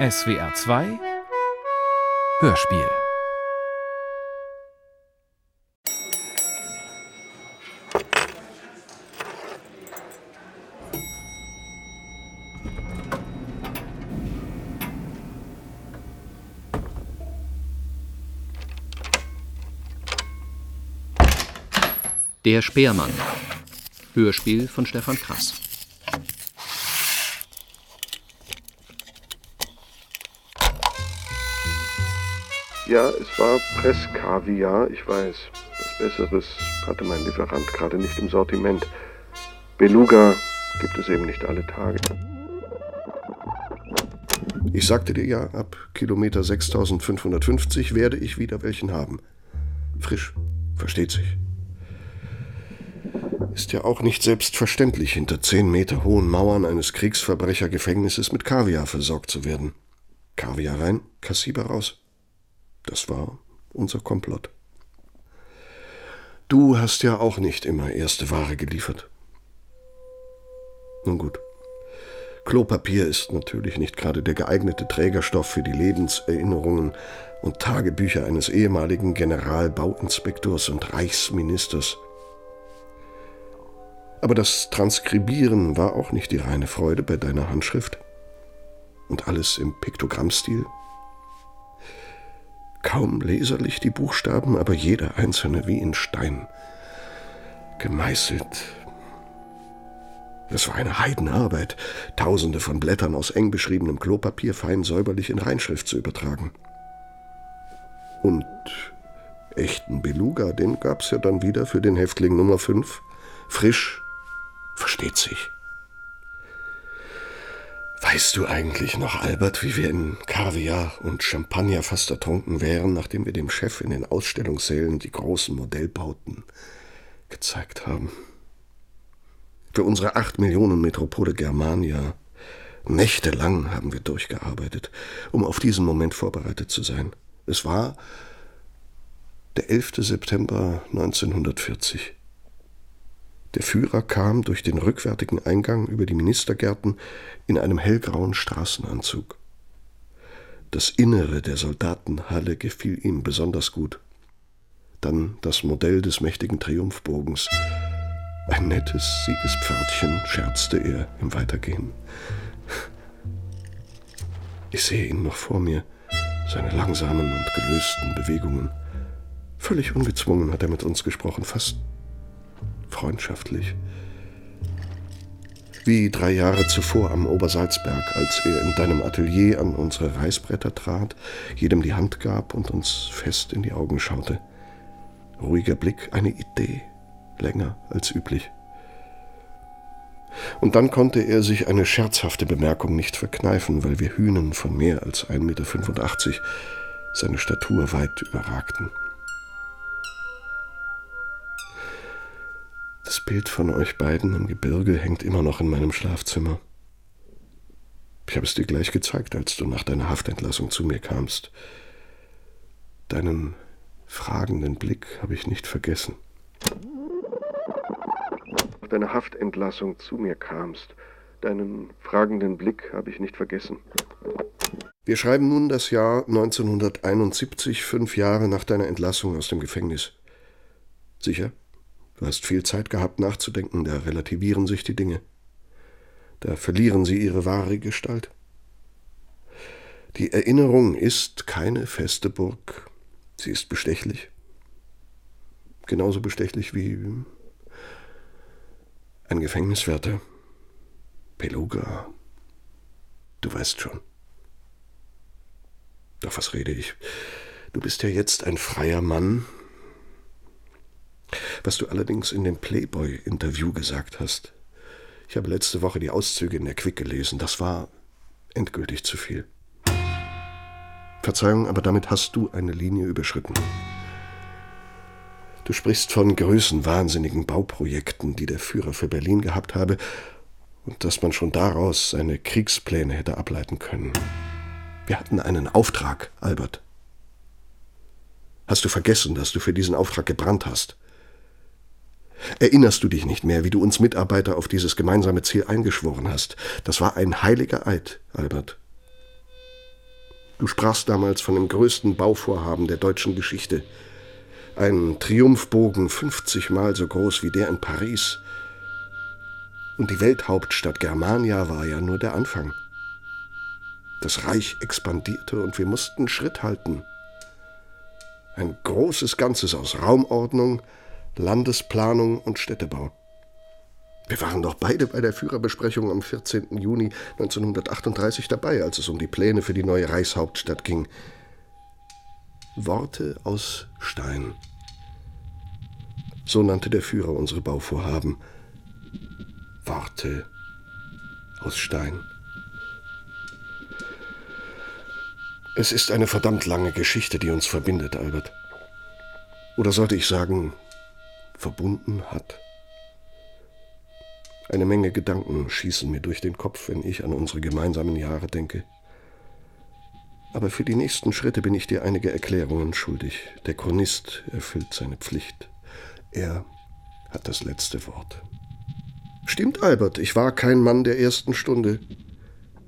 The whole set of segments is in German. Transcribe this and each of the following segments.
SWR 2 Hörspiel Der Speermann. Hörspiel von Stefan Krass. Ja, es war Presskaviar, ich weiß. Was Besseres hatte mein Lieferant gerade nicht im Sortiment. Beluga gibt es eben nicht alle Tage. Ich sagte dir ja, ab Kilometer 6550 werde ich wieder welchen haben. Frisch, versteht sich. Ist ja auch nicht selbstverständlich, hinter zehn Meter hohen Mauern eines Kriegsverbrechergefängnisses mit Kaviar versorgt zu werden. Kaviar rein, Kassiber raus. Das war unser Komplott. Du hast ja auch nicht immer erste Ware geliefert. Nun gut. Klopapier ist natürlich nicht gerade der geeignete Trägerstoff für die Lebenserinnerungen und Tagebücher eines ehemaligen Generalbauinspektors und Reichsministers. Aber das Transkribieren war auch nicht die reine Freude bei deiner Handschrift. Und alles im Piktogrammstil. Kaum leserlich die Buchstaben, aber jeder einzelne wie in Stein. Gemeißelt. Es war eine Heidenarbeit, tausende von Blättern aus eng beschriebenem Klopapier fein säuberlich in Reinschrift zu übertragen. Und echten Beluga, den gab's ja dann wieder für den Häftling Nummer 5. Frisch, versteht sich. Weißt du eigentlich noch, Albert, wie wir in Kaviar und Champagner fast ertrunken wären, nachdem wir dem Chef in den Ausstellungssälen die großen Modellbauten gezeigt haben? Für unsere acht Millionen Metropole Germania. Nächtelang haben wir durchgearbeitet, um auf diesen Moment vorbereitet zu sein. Es war der 11. September 1940. Der Führer kam durch den rückwärtigen Eingang über die Ministergärten in einem hellgrauen Straßenanzug. Das Innere der Soldatenhalle gefiel ihm besonders gut. Dann das Modell des mächtigen Triumphbogens. Ein nettes Siegespförtchen, scherzte er im Weitergehen. Ich sehe ihn noch vor mir, seine langsamen und gelösten Bewegungen. Völlig ungezwungen hat er mit uns gesprochen, fast freundschaftlich. Wie drei Jahre zuvor am Obersalzberg, als er in deinem Atelier an unsere Reißbretter trat, jedem die Hand gab und uns fest in die Augen schaute. Ruhiger Blick, eine Idee, länger als üblich. Und dann konnte er sich eine scherzhafte Bemerkung nicht verkneifen, weil wir Hühnen von mehr als 1,85 Meter seine Statur weit überragten. Das Bild von euch beiden im Gebirge hängt immer noch in meinem Schlafzimmer. Ich habe es dir gleich gezeigt, als du nach deiner Haftentlassung zu mir kamst. Deinen fragenden Blick habe ich nicht vergessen. Nach deiner Haftentlassung zu mir kamst. Deinen fragenden Blick habe ich nicht vergessen. Wir schreiben nun das Jahr 1971, fünf Jahre nach deiner Entlassung aus dem Gefängnis. Sicher? Du hast viel Zeit gehabt nachzudenken, da relativieren sich die Dinge. Da verlieren sie ihre wahre Gestalt. Die Erinnerung ist keine feste Burg. Sie ist bestechlich. Genauso bestechlich wie ein Gefängniswärter. Beluga. Du weißt schon. Doch was rede ich? Du bist ja jetzt ein freier Mann, was du allerdings in dem Playboy-Interview gesagt hast. Ich habe letzte Woche die Auszüge in der Quick gelesen. Das war endgültig zu viel. Verzeihung, aber damit hast du eine Linie überschritten. Du sprichst von größenwahnsinnigen Bauprojekten, die der Führer für Berlin gehabt habe, und dass man schon daraus seine Kriegspläne hätte ableiten können. Wir hatten einen Auftrag, Albert. Hast du vergessen, dass du für diesen Auftrag gebrannt hast? Erinnerst du dich nicht mehr, wie du uns Mitarbeiter auf dieses gemeinsame Ziel eingeschworen hast? Das war ein heiliger Eid, Albert. Du sprachst damals von dem größten Bauvorhaben der deutschen Geschichte. Ein Triumphbogen 50 Mal so groß wie der in Paris. Und die Welthauptstadt Germania war ja nur der Anfang. Das Reich expandierte und wir mussten Schritt halten. Ein großes Ganzes aus Raumordnung, Landesplanung und Städtebau. Wir waren doch beide bei der Führerbesprechung am 14. Juni 1938 dabei, als es um die Pläne für die neue Reichshauptstadt ging. Worte aus Stein. So nannte der Führer unsere Bauvorhaben. Worte aus Stein. Es ist eine verdammt lange Geschichte, die uns verbindet, Albert. Oder sollte ich sagen, verbunden hat. Eine Menge Gedanken schießen mir durch den Kopf, wenn ich an unsere gemeinsamen Jahre denke. Aber für die nächsten Schritte bin ich dir einige Erklärungen schuldig. Der Chronist erfüllt seine Pflicht. Er hat das letzte Wort. Stimmt, Albert, ich war kein Mann der ersten Stunde.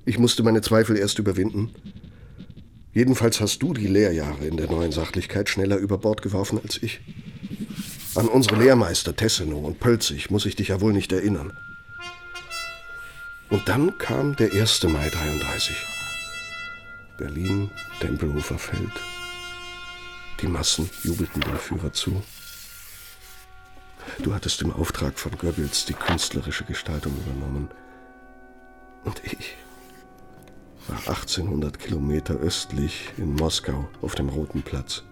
Ich musste meine Zweifel erst überwinden. Jedenfalls hast du die Lehrjahre in der neuen Sachlichkeit schneller über Bord geworfen als ich. An unsere Lehrmeister Tessenow und Pölzig muss ich dich ja wohl nicht erinnern. Und dann kam der 1. Mai 33. Berlin, Tempelhofer Feld. Die Massen jubelten dem Führer zu. Du hattest im Auftrag von Goebbels die künstlerische Gestaltung übernommen. Und ich war 1800 Kilometer östlich in Moskau auf dem Roten Platz.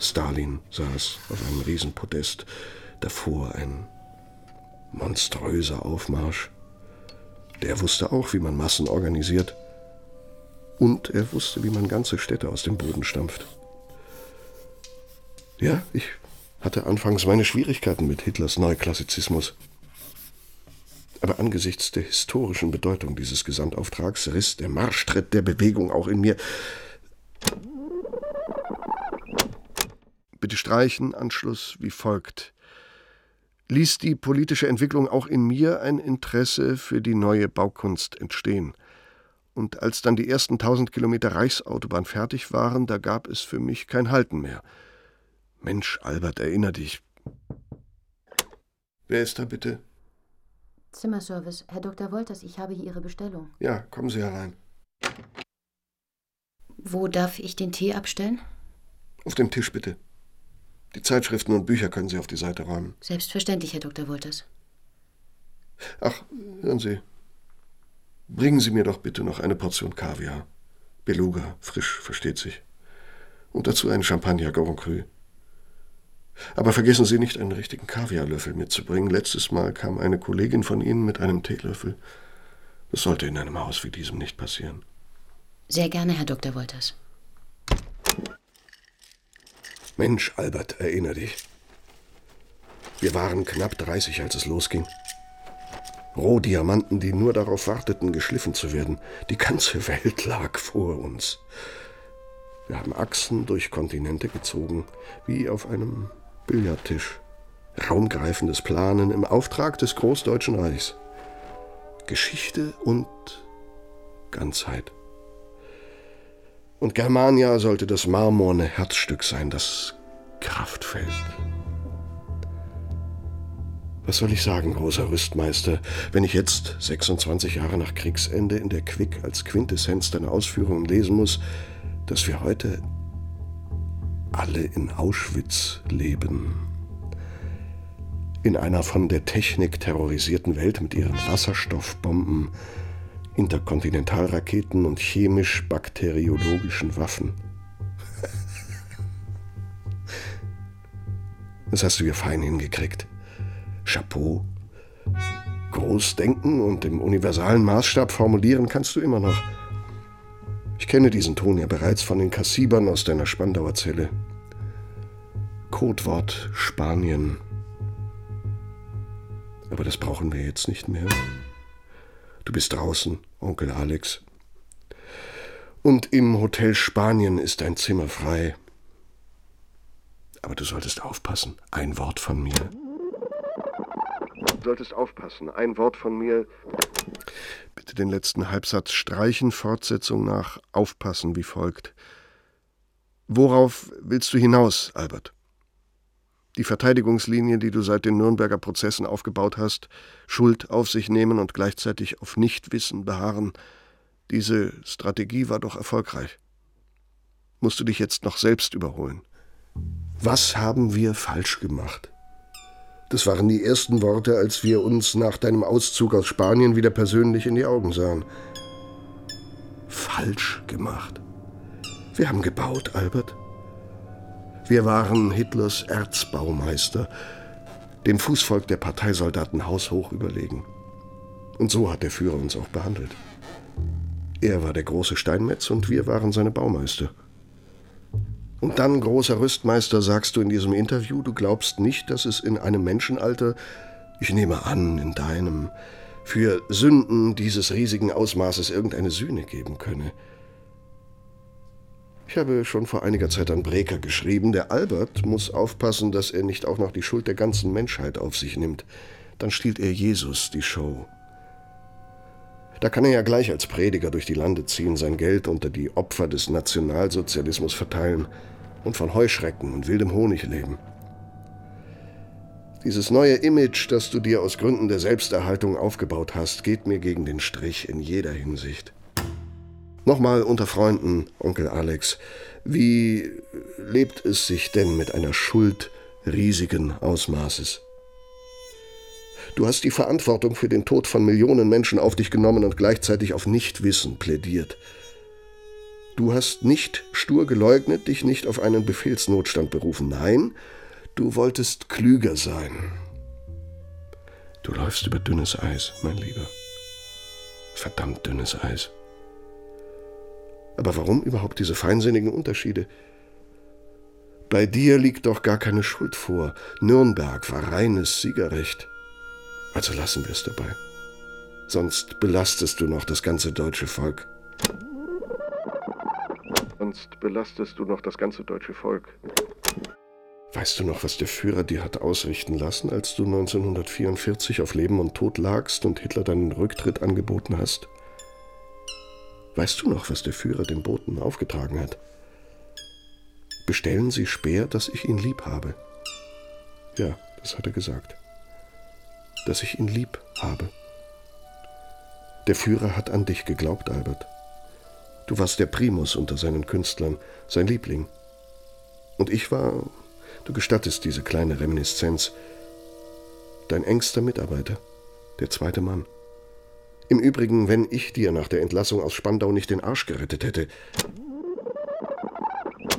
Stalin saß auf einem Riesenpodest, davor ein monströser Aufmarsch. Der wusste auch, wie man Massen organisiert. Und er wusste, wie man ganze Städte aus dem Boden stampft. Ja, ich hatte anfangs meine Schwierigkeiten mit Hitlers Neuklassizismus. Aber angesichts der historischen Bedeutung dieses Gesamtauftrags riss der Marschtritt der Bewegung auch in mir. Bitte streichen, Anschluss wie folgt. Ließ die politische Entwicklung auch in mir ein Interesse für die neue Baukunst entstehen. Und als dann die ersten tausend Kilometer Reichsautobahn fertig waren, da gab es für mich kein Halten mehr. Mensch, Albert, erinner dich. Wer ist da bitte? Zimmerservice. Herr Dr. Wolters, ich habe hier Ihre Bestellung. Ja, kommen Sie herein. Wo darf ich den Tee abstellen? Auf dem Tisch bitte. Die Zeitschriften und Bücher können Sie auf die Seite räumen. Selbstverständlich, Herr Dr. Wolters. Ach, hören Sie. Bringen Sie mir doch bitte noch eine Portion Kaviar. Beluga, frisch, versteht sich. Und dazu einen Champagner Grand Cru. Aber vergessen Sie nicht, einen richtigen Kaviarlöffel mitzubringen. Letztes Mal kam eine Kollegin von Ihnen mit einem Teelöffel. Das sollte in einem Haus wie diesem nicht passieren. Sehr gerne, Herr Dr. Wolters. Mensch, Albert, erinnere dich. Wir waren knapp 30, als es losging. Rohdiamanten, die nur darauf warteten, geschliffen zu werden. Die ganze Welt lag vor uns. Wir haben Achsen durch Kontinente gezogen, wie auf einem Billardtisch. Raumgreifendes Planen im Auftrag des Großdeutschen Reichs. Geschichte und Ganzheit. Und Germania sollte das marmorne Herzstück sein, das Kraftfeld. Was soll ich sagen, großer Rüstmeister, wenn ich jetzt, 26 Jahre nach Kriegsende, in der Quick als Quintessenz deiner Ausführungen lesen muss, dass wir heute alle in Auschwitz leben. In einer von der Technik terrorisierten Welt mit ihren Wasserstoffbomben, Interkontinentalraketen und chemisch-bakteriologischen Waffen. Das hast du ja fein hingekriegt. Chapeau. Groß denken und im universalen Maßstab formulieren kannst du immer noch. Ich kenne diesen Ton ja bereits von den Kassibern aus deiner Spandauer Zelle. Codewort Spanien. Aber das brauchen wir jetzt nicht mehr. Du bist draußen, Onkel Alex. Und im Hotel Spanien ist ein Zimmer frei. Aber du solltest aufpassen. Ein Wort von mir. Du solltest aufpassen. Ein Wort von mir Bitte den letzten Halbsatz streichen, Fortsetzung nach aufpassen wie folgt. Worauf willst du hinaus, Albert? Die Verteidigungslinie, die du seit den Nürnberger Prozessen aufgebaut hast, Schuld auf sich nehmen und gleichzeitig auf Nichtwissen beharren, diese Strategie war doch erfolgreich. Musst du dich jetzt noch selbst überholen? Was haben wir falsch gemacht? Das waren die ersten Worte, als wir uns nach deinem Auszug aus Spanien wieder persönlich in die Augen sahen. Falsch gemacht. Wir haben gebaut, Albert. Wir waren Hitlers Erzbaumeister, dem Fußvolk der Parteisoldaten haushoch überlegen. Und so hat der Führer uns auch behandelt. Er war der große Steinmetz und wir waren seine Baumeister. Und dann, großer Rüstmeister, sagst du in diesem Interview, du glaubst nicht, dass es in einem Menschenalter, ich nehme an, in deinem, für Sünden dieses riesigen Ausmaßes irgendeine Sühne geben könne. Ich habe schon vor einiger Zeit an Breker geschrieben, der Albert muss aufpassen, dass er nicht auch noch die Schuld der ganzen Menschheit auf sich nimmt. Dann stiehlt er Jesus die Show. Da kann er ja gleich als Prediger durch die Lande ziehen, sein Geld unter die Opfer des Nationalsozialismus verteilen und von Heuschrecken und wildem Honig leben. Dieses neue Image, das du dir aus Gründen der Selbsterhaltung aufgebaut hast, geht mir gegen den Strich in jeder Hinsicht. Nochmal unter Freunden, Onkel Alex, wie lebt es sich denn mit einer Schuld riesigen Ausmaßes? Du hast die Verantwortung für den Tod von Millionen Menschen auf dich genommen und gleichzeitig auf Nichtwissen plädiert. Du hast nicht stur geleugnet, dich nicht auf einen Befehlsnotstand berufen. Nein, du wolltest klüger sein. Du läufst über dünnes Eis, mein Lieber. Verdammt dünnes Eis. Aber warum überhaupt diese feinsinnigen Unterschiede? Bei dir liegt doch gar keine Schuld vor. Nürnberg war reines Siegerrecht. Also lassen wir es dabei. Sonst belastest du noch das ganze deutsche Volk. Sonst belastest du noch das ganze deutsche Volk. Weißt du noch, was der Führer dir hat ausrichten lassen, als du 1944 auf Leben und Tod lagst und Hitler deinen Rücktritt angeboten hast? Weißt du noch, was der Führer dem Boten aufgetragen hat? Bestellen Sie Speer, dass ich ihn lieb habe. Ja, das hat er gesagt. Dass ich ihn lieb habe. Der Führer hat an dich geglaubt, Albert. Du warst der Primus unter seinen Künstlern, sein Liebling. Und ich war, du gestattest diese kleine Reminiszenz, dein engster Mitarbeiter, der zweite Mann. Im Übrigen, wenn ich dir nach der Entlassung aus Spandau nicht den Arsch gerettet hätte.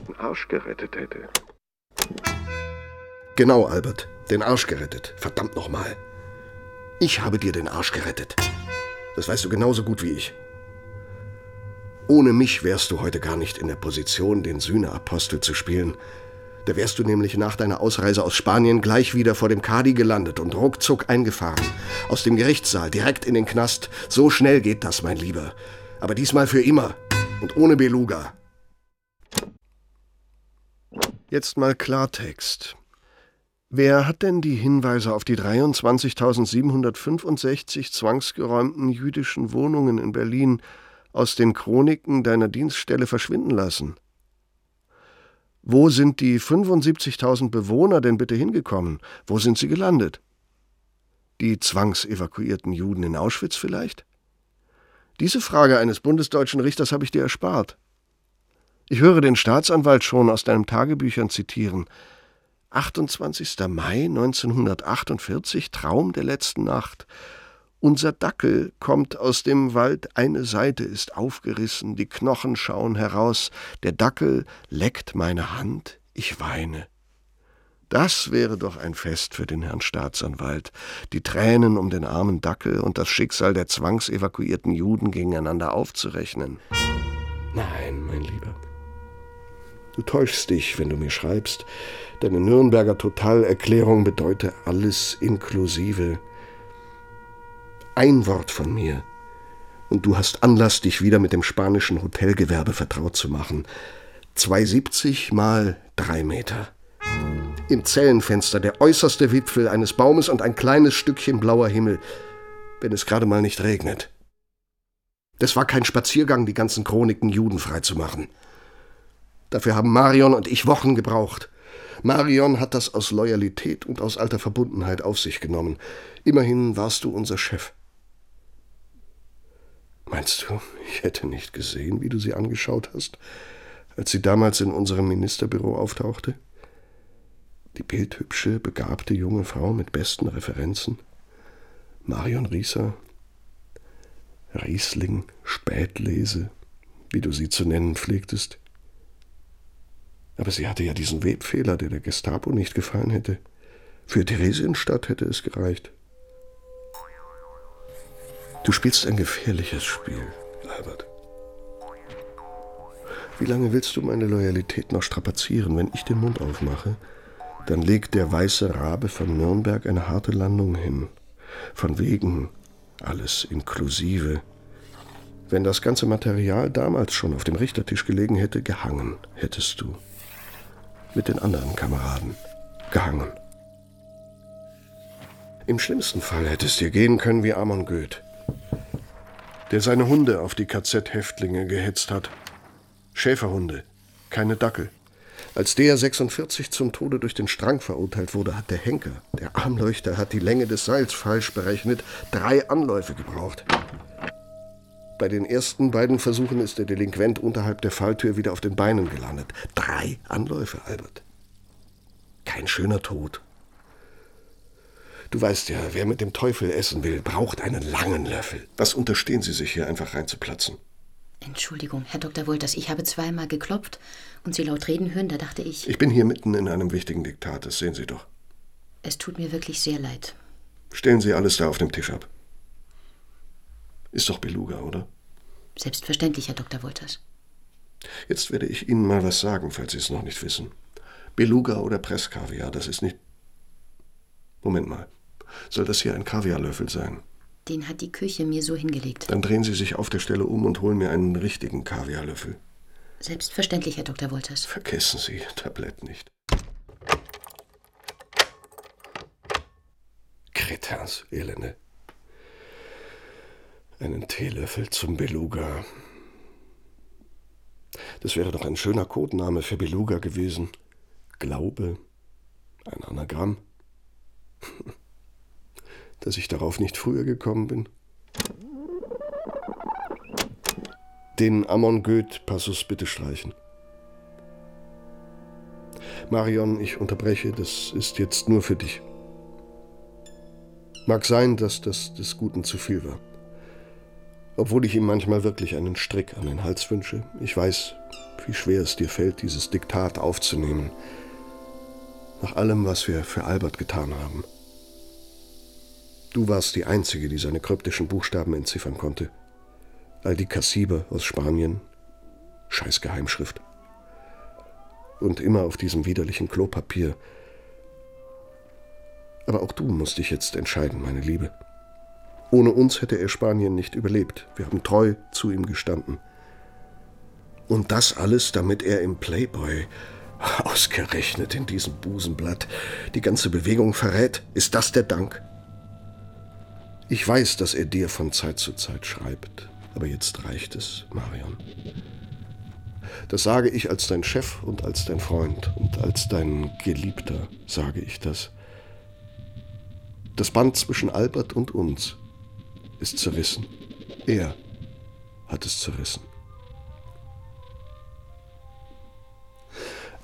Den Arsch gerettet hätte. Genau, Albert, den Arsch gerettet. Verdammt nochmal. Ich habe dir den Arsch gerettet. Das weißt du genauso gut wie ich. Ohne mich wärst du heute gar nicht in der Position, den Sühneapostel zu spielen. Da wärst du nämlich nach deiner Ausreise aus Spanien gleich wieder vor dem Kadi gelandet und ruckzuck eingefahren. Aus dem Gerichtssaal direkt in den Knast. So schnell geht das, mein Lieber. Aber diesmal für immer und ohne Beluga. Jetzt mal Klartext. Wer hat denn die Hinweise auf die 23.765 zwangsgeräumten jüdischen Wohnungen in Berlin aus den Chroniken deiner Dienststelle verschwinden lassen? Wo sind die 75.000 Bewohner denn bitte hingekommen? Wo sind sie gelandet? Die zwangsevakuierten Juden in Auschwitz vielleicht? Diese Frage eines bundesdeutschen Richters habe ich dir erspart. Ich höre den Staatsanwalt schon aus deinen Tagebüchern zitieren. 28. Mai 1948, Traum der letzten Nacht. Unser Dackel kommt aus dem Wald, eine Seite ist aufgerissen, die Knochen schauen heraus, der Dackel leckt meine Hand, ich weine. Das wäre doch ein Fest für den Herrn Staatsanwalt. Die Tränen um den armen Dackel und das Schicksal der zwangsevakuierten Juden gegeneinander aufzurechnen. Nein, mein Lieber. Du täuschst dich, wenn du mir schreibst, deine Nürnberger Totalerklärung bedeute alles inklusive ein Wort von mir. Und du hast Anlass, dich wieder mit dem spanischen Hotelgewerbe vertraut zu machen. 270 mal drei Meter. Im Zellenfenster der äußerste Wipfel eines Baumes und ein kleines Stückchen blauer Himmel. wenn es gerade mal nicht regnet. Das war kein Spaziergang, die ganzen Chroniken judenfrei zu machen. Dafür haben Marion und ich Wochen gebraucht. Marion hat das aus Loyalität und aus alter Verbundenheit auf sich genommen. Immerhin warst du unser Chef. Meinst du, ich hätte nicht gesehen, wie du sie angeschaut hast, als sie damals in unserem Ministerbüro auftauchte? Die bildhübsche, begabte junge Frau mit besten Referenzen? Marion Rieser? Riesling, Spätlese, wie du sie zu nennen pflegtest? Aber sie hatte ja diesen Webfehler, der der Gestapo nicht gefallen hätte. Für Theresienstadt hätte es gereicht. Du spielst ein gefährliches Spiel, Albert. Wie lange willst du meine Loyalität noch strapazieren? Wenn ich den Mund aufmache, dann legt der weiße Rabe von Nürnberg eine harte Landung hin. Von wegen alles inklusive. Wenn das ganze Material damals schon auf dem Richtertisch gelegen hätte, gehangen hättest du. Mit den anderen Kameraden. Gehangen. Im schlimmsten Fall hätte es dir gehen können wie Amon Goeth der seine Hunde auf die KZ-Häftlinge gehetzt hat. Schäferhunde, keine Dackel. Als der 46 zum Tode durch den Strang verurteilt wurde, hat der Henker, der Armleuchter, hat die Länge des Seils falsch berechnet, drei Anläufe gebraucht. Bei den ersten beiden Versuchen ist der Delinquent unterhalb der Falltür wieder auf den Beinen gelandet. Drei Anläufe, Albert. Kein schöner Tod. Du weißt ja, wer mit dem Teufel essen will, braucht einen langen Löffel. Was unterstehen Sie sich hier einfach reinzuplatzen? Entschuldigung, Herr Dr. Wolters, ich habe zweimal geklopft und Sie laut reden hören, da dachte ich. Ich bin hier mitten in einem wichtigen Diktat, das sehen Sie doch. Es tut mir wirklich sehr leid. Stellen Sie alles da auf dem Tisch ab. Ist doch Beluga, oder? Selbstverständlich, Herr Dr. Wolters. Jetzt werde ich Ihnen mal was sagen, falls Sie es noch nicht wissen. Beluga oder Presskaviar, das ist nicht. Moment mal. Soll das hier ein Kaviarlöffel sein? Den hat die Küche mir so hingelegt. Dann drehen Sie sich auf der Stelle um und holen mir einen richtigen Kaviarlöffel. Selbstverständlich, Herr Dr. Wolters. Vergessen Sie Tablett nicht. Kretans, Elende. Einen Teelöffel zum Beluga. Das wäre doch ein schöner Codename für Beluga gewesen. Glaube. Ein Anagramm dass ich darauf nicht früher gekommen bin. Den Amon Goeth-Passus bitte streichen. Marion, ich unterbreche, das ist jetzt nur für dich. Mag sein, dass das des Guten zu viel war. Obwohl ich ihm manchmal wirklich einen Strick an den Hals wünsche. Ich weiß, wie schwer es dir fällt, dieses Diktat aufzunehmen. Nach allem, was wir für Albert getan haben. Du warst die Einzige, die seine kryptischen Buchstaben entziffern konnte. All die Kassiber aus Spanien, scheiß Geheimschrift. Und immer auf diesem widerlichen Klopapier. Aber auch du musst dich jetzt entscheiden, meine Liebe. Ohne uns hätte er Spanien nicht überlebt. Wir haben treu zu ihm gestanden. Und das alles, damit er im Playboy, ausgerechnet in diesem Busenblatt, die ganze Bewegung verrät. Ist das der Dank? Ich weiß, dass er dir von Zeit zu Zeit schreibt, aber jetzt reicht es, Marion. Das sage ich als dein Chef und als dein Freund und als dein Geliebter sage ich das. Das Band zwischen Albert und uns ist zerrissen. Er hat es zerrissen.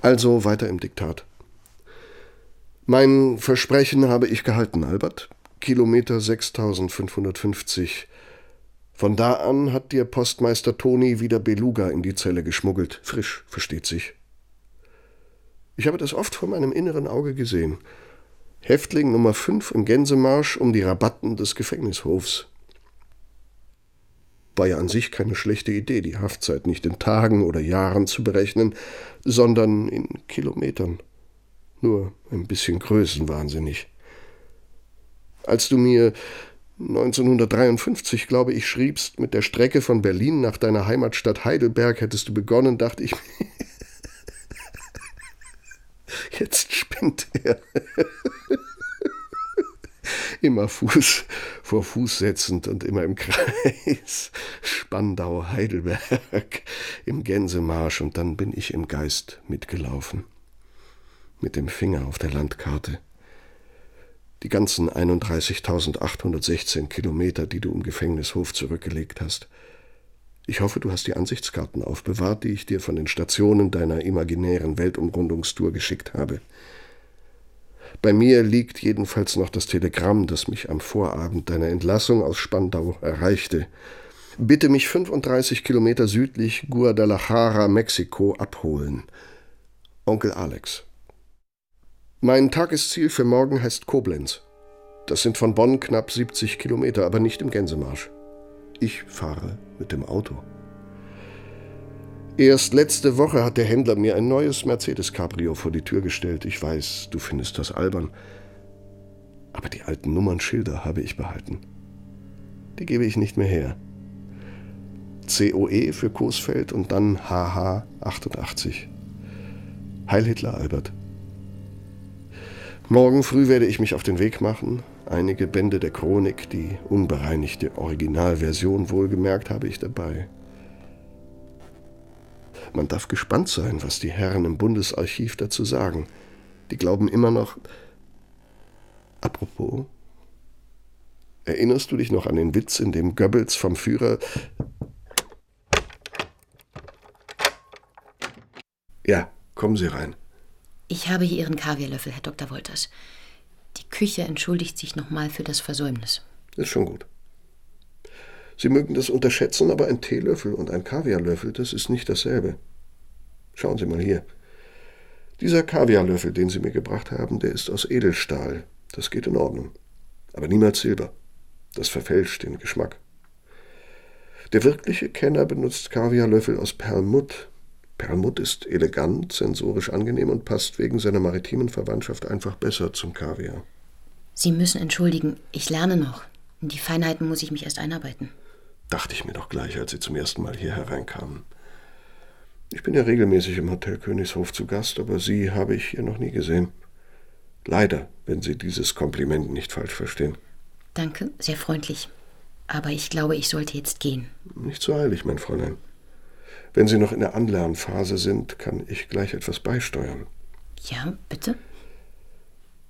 Also weiter im Diktat. Mein Versprechen habe ich gehalten, Albert. Kilometer 6550. Von da an hat dir Postmeister Toni wieder Beluga in die Zelle geschmuggelt. Frisch, versteht sich. Ich habe das oft vor meinem inneren Auge gesehen. Häftling Nummer 5 im Gänsemarsch um die Rabatten des Gefängnishofs. War ja an sich keine schlechte Idee, die Haftzeit nicht in Tagen oder Jahren zu berechnen, sondern in Kilometern. Nur ein bisschen größenwahnsinnig als du mir 1953, glaube ich, schriebst, mit der Strecke von Berlin nach deiner Heimatstadt Heidelberg hättest du begonnen, dachte ich, jetzt spinnt er. immer Fuß vor Fuß setzend und immer im Kreis. Spandau, Heidelberg, im Gänsemarsch und dann bin ich im Geist mitgelaufen. Mit dem Finger auf der Landkarte. Die ganzen 31.816 Kilometer, die du im Gefängnishof zurückgelegt hast. Ich hoffe, du hast die Ansichtskarten aufbewahrt, die ich dir von den Stationen deiner imaginären Weltumrundungstour geschickt habe. Bei mir liegt jedenfalls noch das Telegramm, das mich am Vorabend deiner Entlassung aus Spandau erreichte. Bitte mich 35 Kilometer südlich Guadalajara, Mexiko, abholen. Onkel Alex. Mein Tagesziel für morgen heißt Koblenz. Das sind von Bonn knapp 70 Kilometer, aber nicht im Gänsemarsch. Ich fahre mit dem Auto. Erst letzte Woche hat der Händler mir ein neues Mercedes Cabrio vor die Tür gestellt. Ich weiß, du findest das albern. Aber die alten Nummernschilder habe ich behalten. Die gebe ich nicht mehr her. COE für Coesfeld und dann HH 88. Heil Hitler, Albert. Morgen früh werde ich mich auf den Weg machen, Einige Bände der Chronik, die unbereinigte Originalversion wohlgemerkt, habe ich dabei. Man darf gespannt sein, was die Herren im Bundesarchiv dazu sagen. Die glauben immer noch. Apropos, erinnerst du dich noch an den Witz, in dem Goebbels vom Führer. Ja, kommen Sie rein. Ich habe hier Ihren Kaviarlöffel, Herr Dr. Wolters. Die Küche entschuldigt sich nochmal für das Versäumnis. Ist schon gut. Sie mögen das unterschätzen, aber ein Teelöffel und ein Kaviarlöffel, das ist nicht dasselbe. Schauen Sie mal hier. Dieser Kaviarlöffel, den Sie mir gebracht haben, der ist aus Edelstahl. Das geht in Ordnung. Aber niemals Silber. Das verfälscht den Geschmack. Der wirkliche Kenner benutzt Kaviarlöffel aus Perlmutt. Perlmutt ist elegant, sensorisch angenehm und passt wegen seiner maritimen Verwandtschaft einfach besser zum Kaviar. Sie müssen entschuldigen, ich lerne noch. In die Feinheiten muss ich mich erst einarbeiten. Dachte ich mir doch gleich, als Sie zum ersten Mal hier hereinkamen. Ich bin ja regelmäßig im Hotel Königshof zu Gast, aber Sie habe ich hier noch nie gesehen. Leider, wenn Sie dieses Kompliment nicht falsch verstehen. Danke, sehr freundlich. Aber ich glaube, ich sollte jetzt gehen. Nicht so eilig, mein Fräulein. Wenn Sie noch in der Anlernphase sind, kann ich gleich etwas beisteuern. Ja, bitte?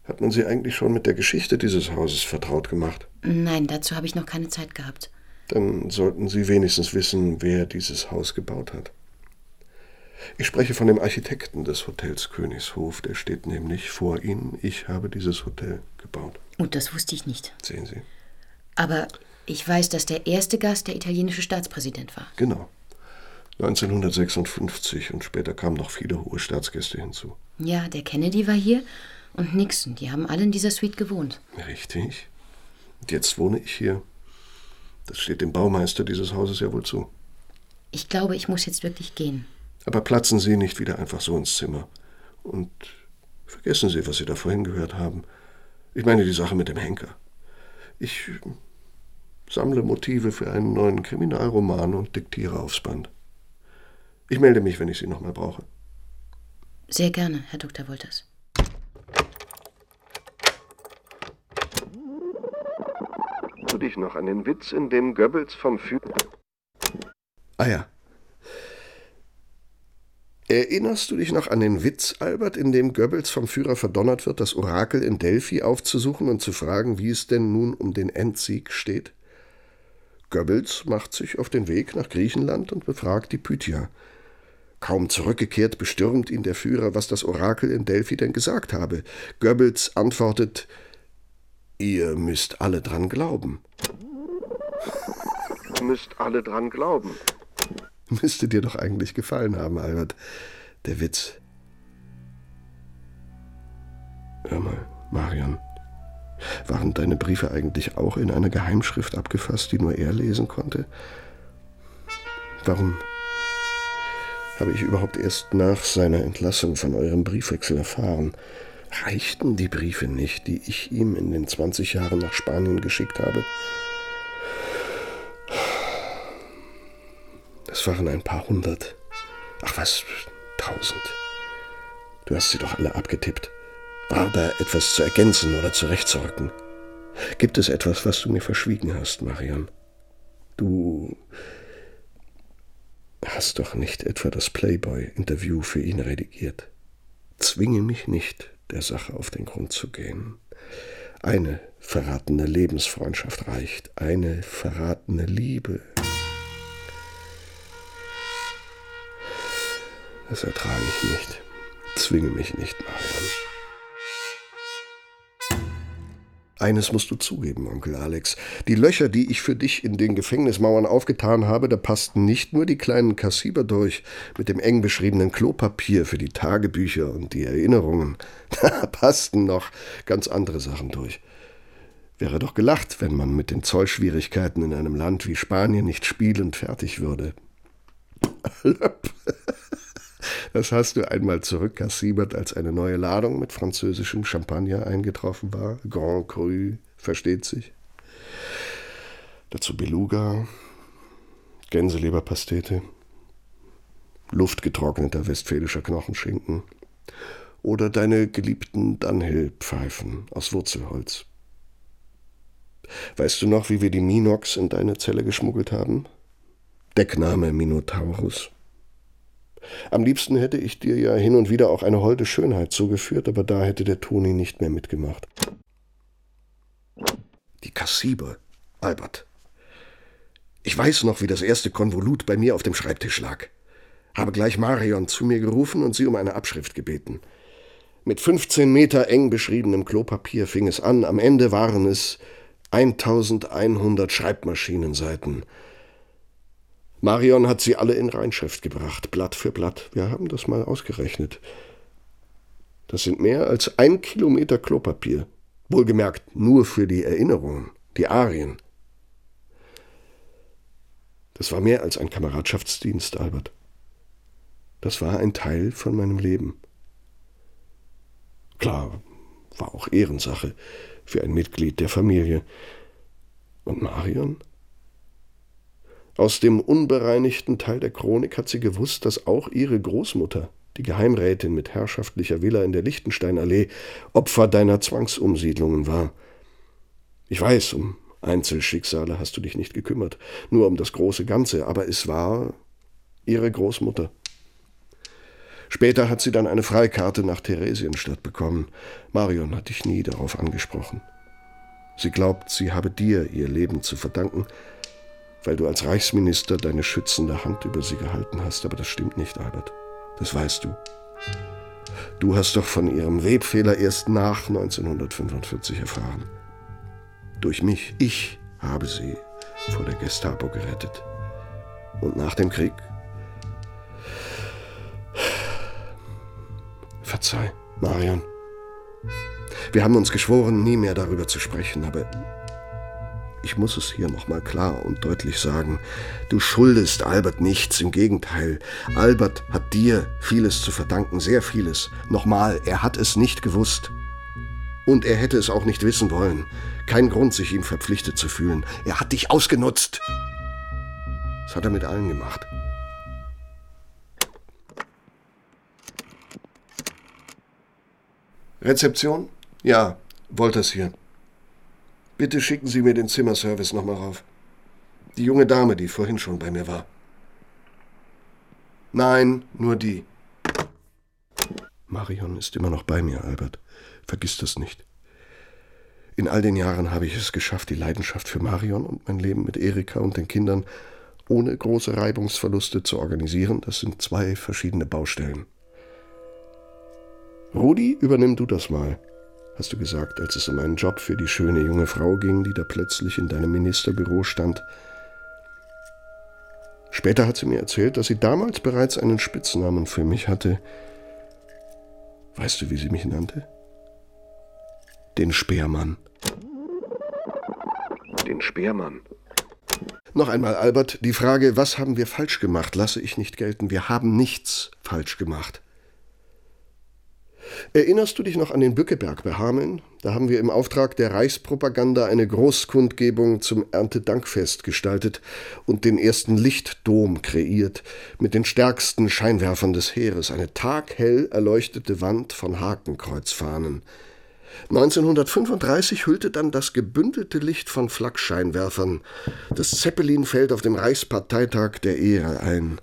Hat man Sie eigentlich schon mit der Geschichte dieses Hauses vertraut gemacht? Nein, dazu habe ich noch keine Zeit gehabt. Dann sollten Sie wenigstens wissen, wer dieses Haus gebaut hat. Ich spreche von dem Architekten des Hotels Königshof, der steht nämlich vor Ihnen. Ich habe dieses Hotel gebaut. Und das wusste ich nicht. Sehen Sie. Aber ich weiß, dass der erste Gast der italienische Staatspräsident war. Genau. 1956 und später kamen noch viele hohe Staatsgäste hinzu. Ja, der Kennedy war hier und Nixon. Die haben alle in dieser Suite gewohnt. Richtig. Und jetzt wohne ich hier. Das steht dem Baumeister dieses Hauses ja wohl zu. Ich glaube, ich muss jetzt wirklich gehen. Aber platzen Sie nicht wieder einfach so ins Zimmer. Und vergessen Sie, was Sie da vorhin gehört haben. Ich meine die Sache mit dem Henker. Ich sammle Motive für einen neuen Kriminalroman und diktiere aufs Band. Ich melde mich, wenn ich Sie nochmal brauche. Sehr gerne, Herr Dr. Wolters. Du dich noch an den Witz, in dem Goebbels vom Führer. Ah ja. Erinnerst du dich noch an den Witz, Albert, in dem Goebbels vom Führer verdonnert wird, das Orakel in Delphi aufzusuchen und zu fragen, wie es denn nun um den Endsieg steht? Goebbels macht sich auf den Weg nach Griechenland und befragt die Pythia. Kaum zurückgekehrt bestürmt ihn der Führer, was das Orakel in Delphi denn gesagt habe. Goebbels antwortet Ihr müsst alle dran glauben. müsst alle dran glauben. Müsste dir doch eigentlich gefallen haben, Albert. Der Witz. Hör mal, Marion. Waren deine Briefe eigentlich auch in einer Geheimschrift abgefasst, die nur er lesen konnte? Warum habe ich überhaupt erst nach seiner Entlassung von eurem Briefwechsel erfahren. Reichten die Briefe nicht, die ich ihm in den 20 Jahren nach Spanien geschickt habe? Es waren ein paar hundert. Ach was, tausend. Du hast sie doch alle abgetippt. War da etwas zu ergänzen oder zurechtzurücken? Gibt es etwas, was du mir verschwiegen hast, Marion? Du hast doch nicht etwa das Playboy-Interview für ihn redigiert. Zwinge mich nicht, der Sache auf den Grund zu gehen. Eine verratene Lebensfreundschaft reicht, eine verratene Liebe. Das ertrage ich nicht. Zwinge mich nicht, Marion. Eines musst du zugeben, Onkel Alex. Die Löcher, die ich für dich in den Gefängnismauern aufgetan habe, da passten nicht nur die kleinen Kassiber durch mit dem eng beschriebenen Klopapier für die Tagebücher und die Erinnerungen. Da passten noch ganz andere Sachen durch. Wäre doch gelacht, wenn man mit den Zollschwierigkeiten in einem Land wie Spanien nicht spielend fertig würde. Das hast du einmal zurückkassiert, als eine neue Ladung mit französischem Champagner eingetroffen war. Grand Cru, versteht sich. Dazu Beluga, Gänseleberpastete, luftgetrockneter westfälischer Knochenschinken oder deine geliebten Dunhill-Pfeifen aus Wurzelholz. Weißt du noch, wie wir die Minox in deine Zelle geschmuggelt haben? Deckname Minotaurus. Am liebsten hätte ich dir ja hin und wieder auch eine holde Schönheit zugeführt, aber da hätte der Toni nicht mehr mitgemacht. Die Kassibe, Albert. Ich weiß noch, wie das erste Konvolut bei mir auf dem Schreibtisch lag. Habe gleich Marion zu mir gerufen und sie um eine Abschrift gebeten. Mit 15 Meter eng beschriebenem Klopapier fing es an. Am Ende waren es 1100 Schreibmaschinenseiten. Marion hat sie alle in Reinschrift gebracht, Blatt für Blatt. Wir haben das mal ausgerechnet. Das sind mehr als ein Kilometer Klopapier. Wohlgemerkt nur für die Erinnerungen, die Arien. Das war mehr als ein Kameradschaftsdienst, Albert. Das war ein Teil von meinem Leben. Klar, war auch Ehrensache für ein Mitglied der Familie. Und Marion? Aus dem unbereinigten Teil der Chronik hat sie gewusst, dass auch ihre Großmutter, die Geheimrätin mit herrschaftlicher Villa in der Lichtensteinallee, Opfer deiner Zwangsumsiedlungen war. Ich weiß, um Einzelschicksale hast du dich nicht gekümmert, nur um das große Ganze, aber es war ihre Großmutter. Später hat sie dann eine Freikarte nach Theresienstadt bekommen. Marion hat dich nie darauf angesprochen. Sie glaubt, sie habe dir ihr Leben zu verdanken, weil du als Reichsminister deine schützende Hand über sie gehalten hast. Aber das stimmt nicht, Albert. Das weißt du. Du hast doch von ihrem Webfehler erst nach 1945 erfahren. Durch mich, ich habe sie vor der Gestapo gerettet. Und nach dem Krieg? Verzeih, Marion. Wir haben uns geschworen, nie mehr darüber zu sprechen, aber ich muss es hier nochmal klar und deutlich sagen. Du schuldest Albert nichts, im Gegenteil. Albert hat dir vieles zu verdanken, sehr vieles. Nochmal, er hat es nicht gewusst. Und er hätte es auch nicht wissen wollen. Kein Grund, sich ihm verpflichtet zu fühlen. Er hat dich ausgenutzt. Das hat er mit allen gemacht. Rezeption? Ja, Wolters hier. Bitte schicken Sie mir den Zimmerservice nochmal rauf. Die junge Dame, die vorhin schon bei mir war. Nein, nur die. Marion ist immer noch bei mir, Albert. Vergiss das nicht. In all den Jahren habe ich es geschafft, die Leidenschaft für Marion und mein Leben mit Erika und den Kindern ohne große Reibungsverluste zu organisieren. Das sind zwei verschiedene Baustellen. Rudi, übernimm du das mal hast du gesagt, als es um einen Job für die schöne junge Frau ging, die da plötzlich in deinem Ministerbüro stand. Später hat sie mir erzählt, dass sie damals bereits einen Spitznamen für mich hatte. Weißt du, wie sie mich nannte? Den Speermann. Den Speermann. Noch einmal, Albert, die Frage, was haben wir falsch gemacht, lasse ich nicht gelten. Wir haben nichts falsch gemacht. Erinnerst du dich noch an den Bückeberg bei Hameln? Da haben wir im Auftrag der Reichspropaganda eine Großkundgebung zum Erntedankfest gestaltet und den ersten Lichtdom kreiert, mit den stärksten Scheinwerfern des Heeres, eine taghell erleuchtete Wand von Hakenkreuzfahnen. 1935 hüllte dann das gebündelte Licht von Flakscheinwerfern das Zeppelinfeld auf dem Reichsparteitag der Ehre ein.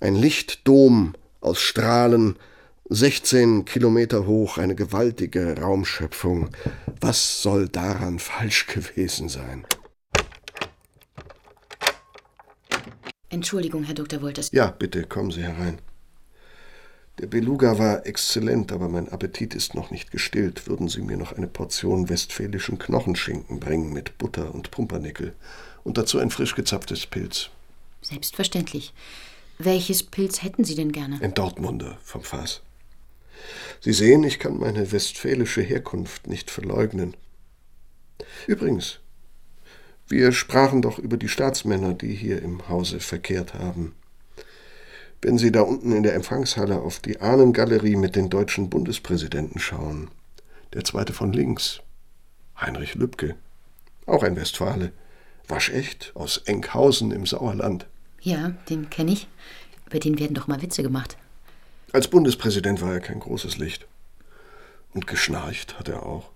Ein Lichtdom aus Strahlen, 16 Kilometer hoch, eine gewaltige Raumschöpfung. Was soll daran falsch gewesen sein? Entschuldigung, Herr Dr. Wolters. Ja, bitte, kommen Sie herein. Der Beluga war exzellent, aber mein Appetit ist noch nicht gestillt. Würden Sie mir noch eine Portion westfälischen Knochenschinken bringen mit Butter und Pumpernickel und dazu ein frisch gezapftes Pilz? Selbstverständlich. Welches Pilz hätten Sie denn gerne? Ein Dortmunder vom Fass. Sie sehen, ich kann meine westfälische Herkunft nicht verleugnen. Übrigens, wir sprachen doch über die Staatsmänner, die hier im Hause verkehrt haben. Wenn Sie da unten in der Empfangshalle auf die Ahnengalerie mit den deutschen Bundespräsidenten schauen, der zweite von links, Heinrich Lübke, auch ein Westfale, waschecht aus Enkhausen im Sauerland. Ja, den kenne ich. Über den werden doch mal Witze gemacht. Als Bundespräsident war er kein großes Licht. Und geschnarcht hat er auch.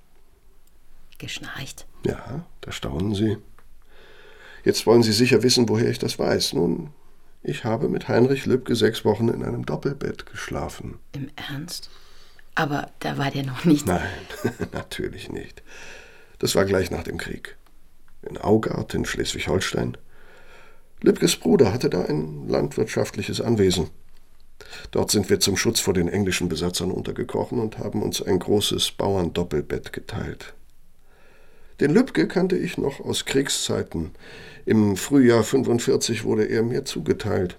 Geschnarcht? Ja, da staunen Sie. Jetzt wollen Sie sicher wissen, woher ich das weiß. Nun, ich habe mit Heinrich Lübke sechs Wochen in einem Doppelbett geschlafen. Im Ernst? Aber da war der noch nicht. Nein, natürlich nicht. Das war gleich nach dem Krieg. In Augard in Schleswig-Holstein. Lübkes Bruder hatte da ein landwirtschaftliches Anwesen. Dort sind wir zum Schutz vor den englischen Besatzern untergekrochen und haben uns ein großes Bauerndoppelbett geteilt. Den Lübke kannte ich noch aus Kriegszeiten. Im Frühjahr 45 wurde er mir zugeteilt.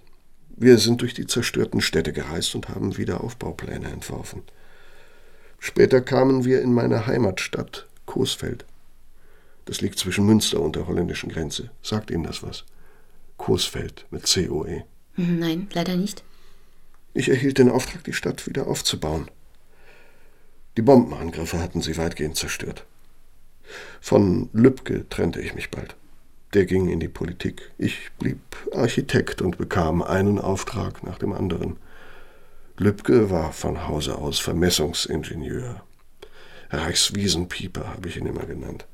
Wir sind durch die zerstörten Städte gereist und haben wieder Aufbaupläne entworfen. Später kamen wir in meine Heimatstadt, Coesfeld. Das liegt zwischen Münster und der holländischen Grenze. Sagt Ihnen das was? Coesfeld mit COE. Nein, leider nicht. Ich erhielt den Auftrag, die Stadt wieder aufzubauen. Die Bombenangriffe hatten sie weitgehend zerstört. Von Lübke trennte ich mich bald. Der ging in die Politik. Ich blieb Architekt und bekam einen Auftrag nach dem anderen. Lübke war von Hause aus Vermessungsingenieur. Reichswiesenpieper habe ich ihn immer genannt.